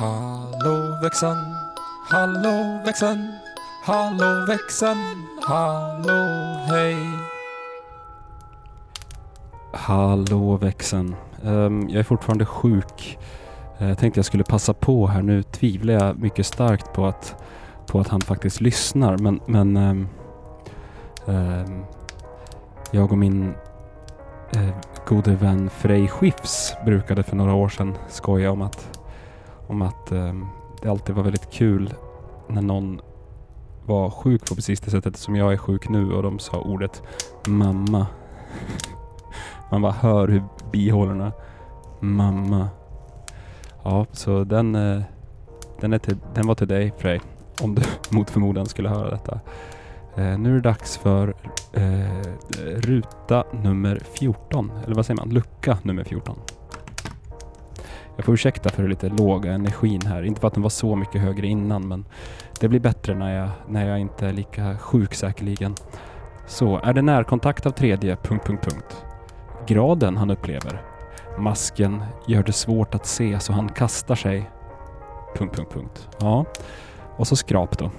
Hallå växeln, hallå växeln, hallå växeln, hallå hej. Hallå växeln. Ehm, jag är fortfarande sjuk. Eh, jag tänkte jag skulle passa på här. Nu tvivlar jag mycket starkt på att, på att han faktiskt lyssnar. Men, men ehm, ehm, jag och min eh, gode vän Frej Schiffs brukade för några år sedan skoja om att, om att eh, det alltid var väldigt kul när någon var sjuk på precis det sättet som jag är sjuk nu och de sa ordet mamma. Man bara hör hur bihålorna Mamma. Ja, så den, eh, den, är till, den var till dig Frej. Om du mot förmodan skulle höra detta. Eh, nu är det dags för eh, ruta nummer 14. Eller vad säger man? Lucka nummer 14. Jag får ursäkta för den lite låga energin här. Inte för att den var så mycket högre innan men det blir bättre när jag, när jag inte är lika sjuk säkerligen. Så, är det närkontakt av tredje... Punkt, punkt, punkt. Graden han upplever. Masken gör det svårt att se så han kastar sig... Punkt, punkt, punkt. Ja. Och så skrap då.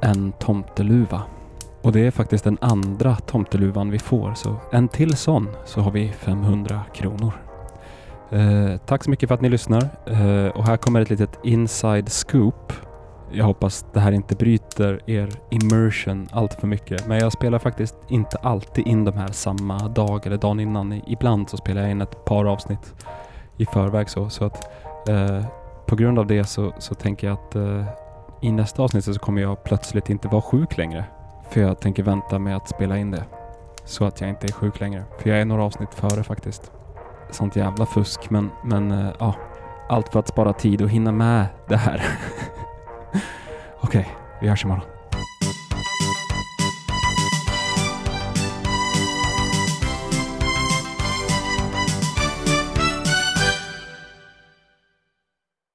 En tomteluva. Och det är faktiskt den andra tomteluvan vi får, så en till sån så har vi 500 kronor. Eh, tack så mycket för att ni lyssnar. Eh, och här kommer ett litet inside scoop. Jag hoppas det här inte bryter er immersion allt för mycket. Men jag spelar faktiskt inte alltid in de här samma dag eller dagen innan. Ibland så spelar jag in ett par avsnitt i förväg så. Så att eh, på grund av det så, så tänker jag att eh, i nästa avsnitt så kommer jag plötsligt inte vara sjuk längre. För jag tänker vänta med att spela in det. Så att jag inte är sjuk längre. För jag är några avsnitt före faktiskt. Sånt jävla fusk men, men eh, ja. Allt för att spara tid och hinna med det här. Okej, vi hörs imorgon.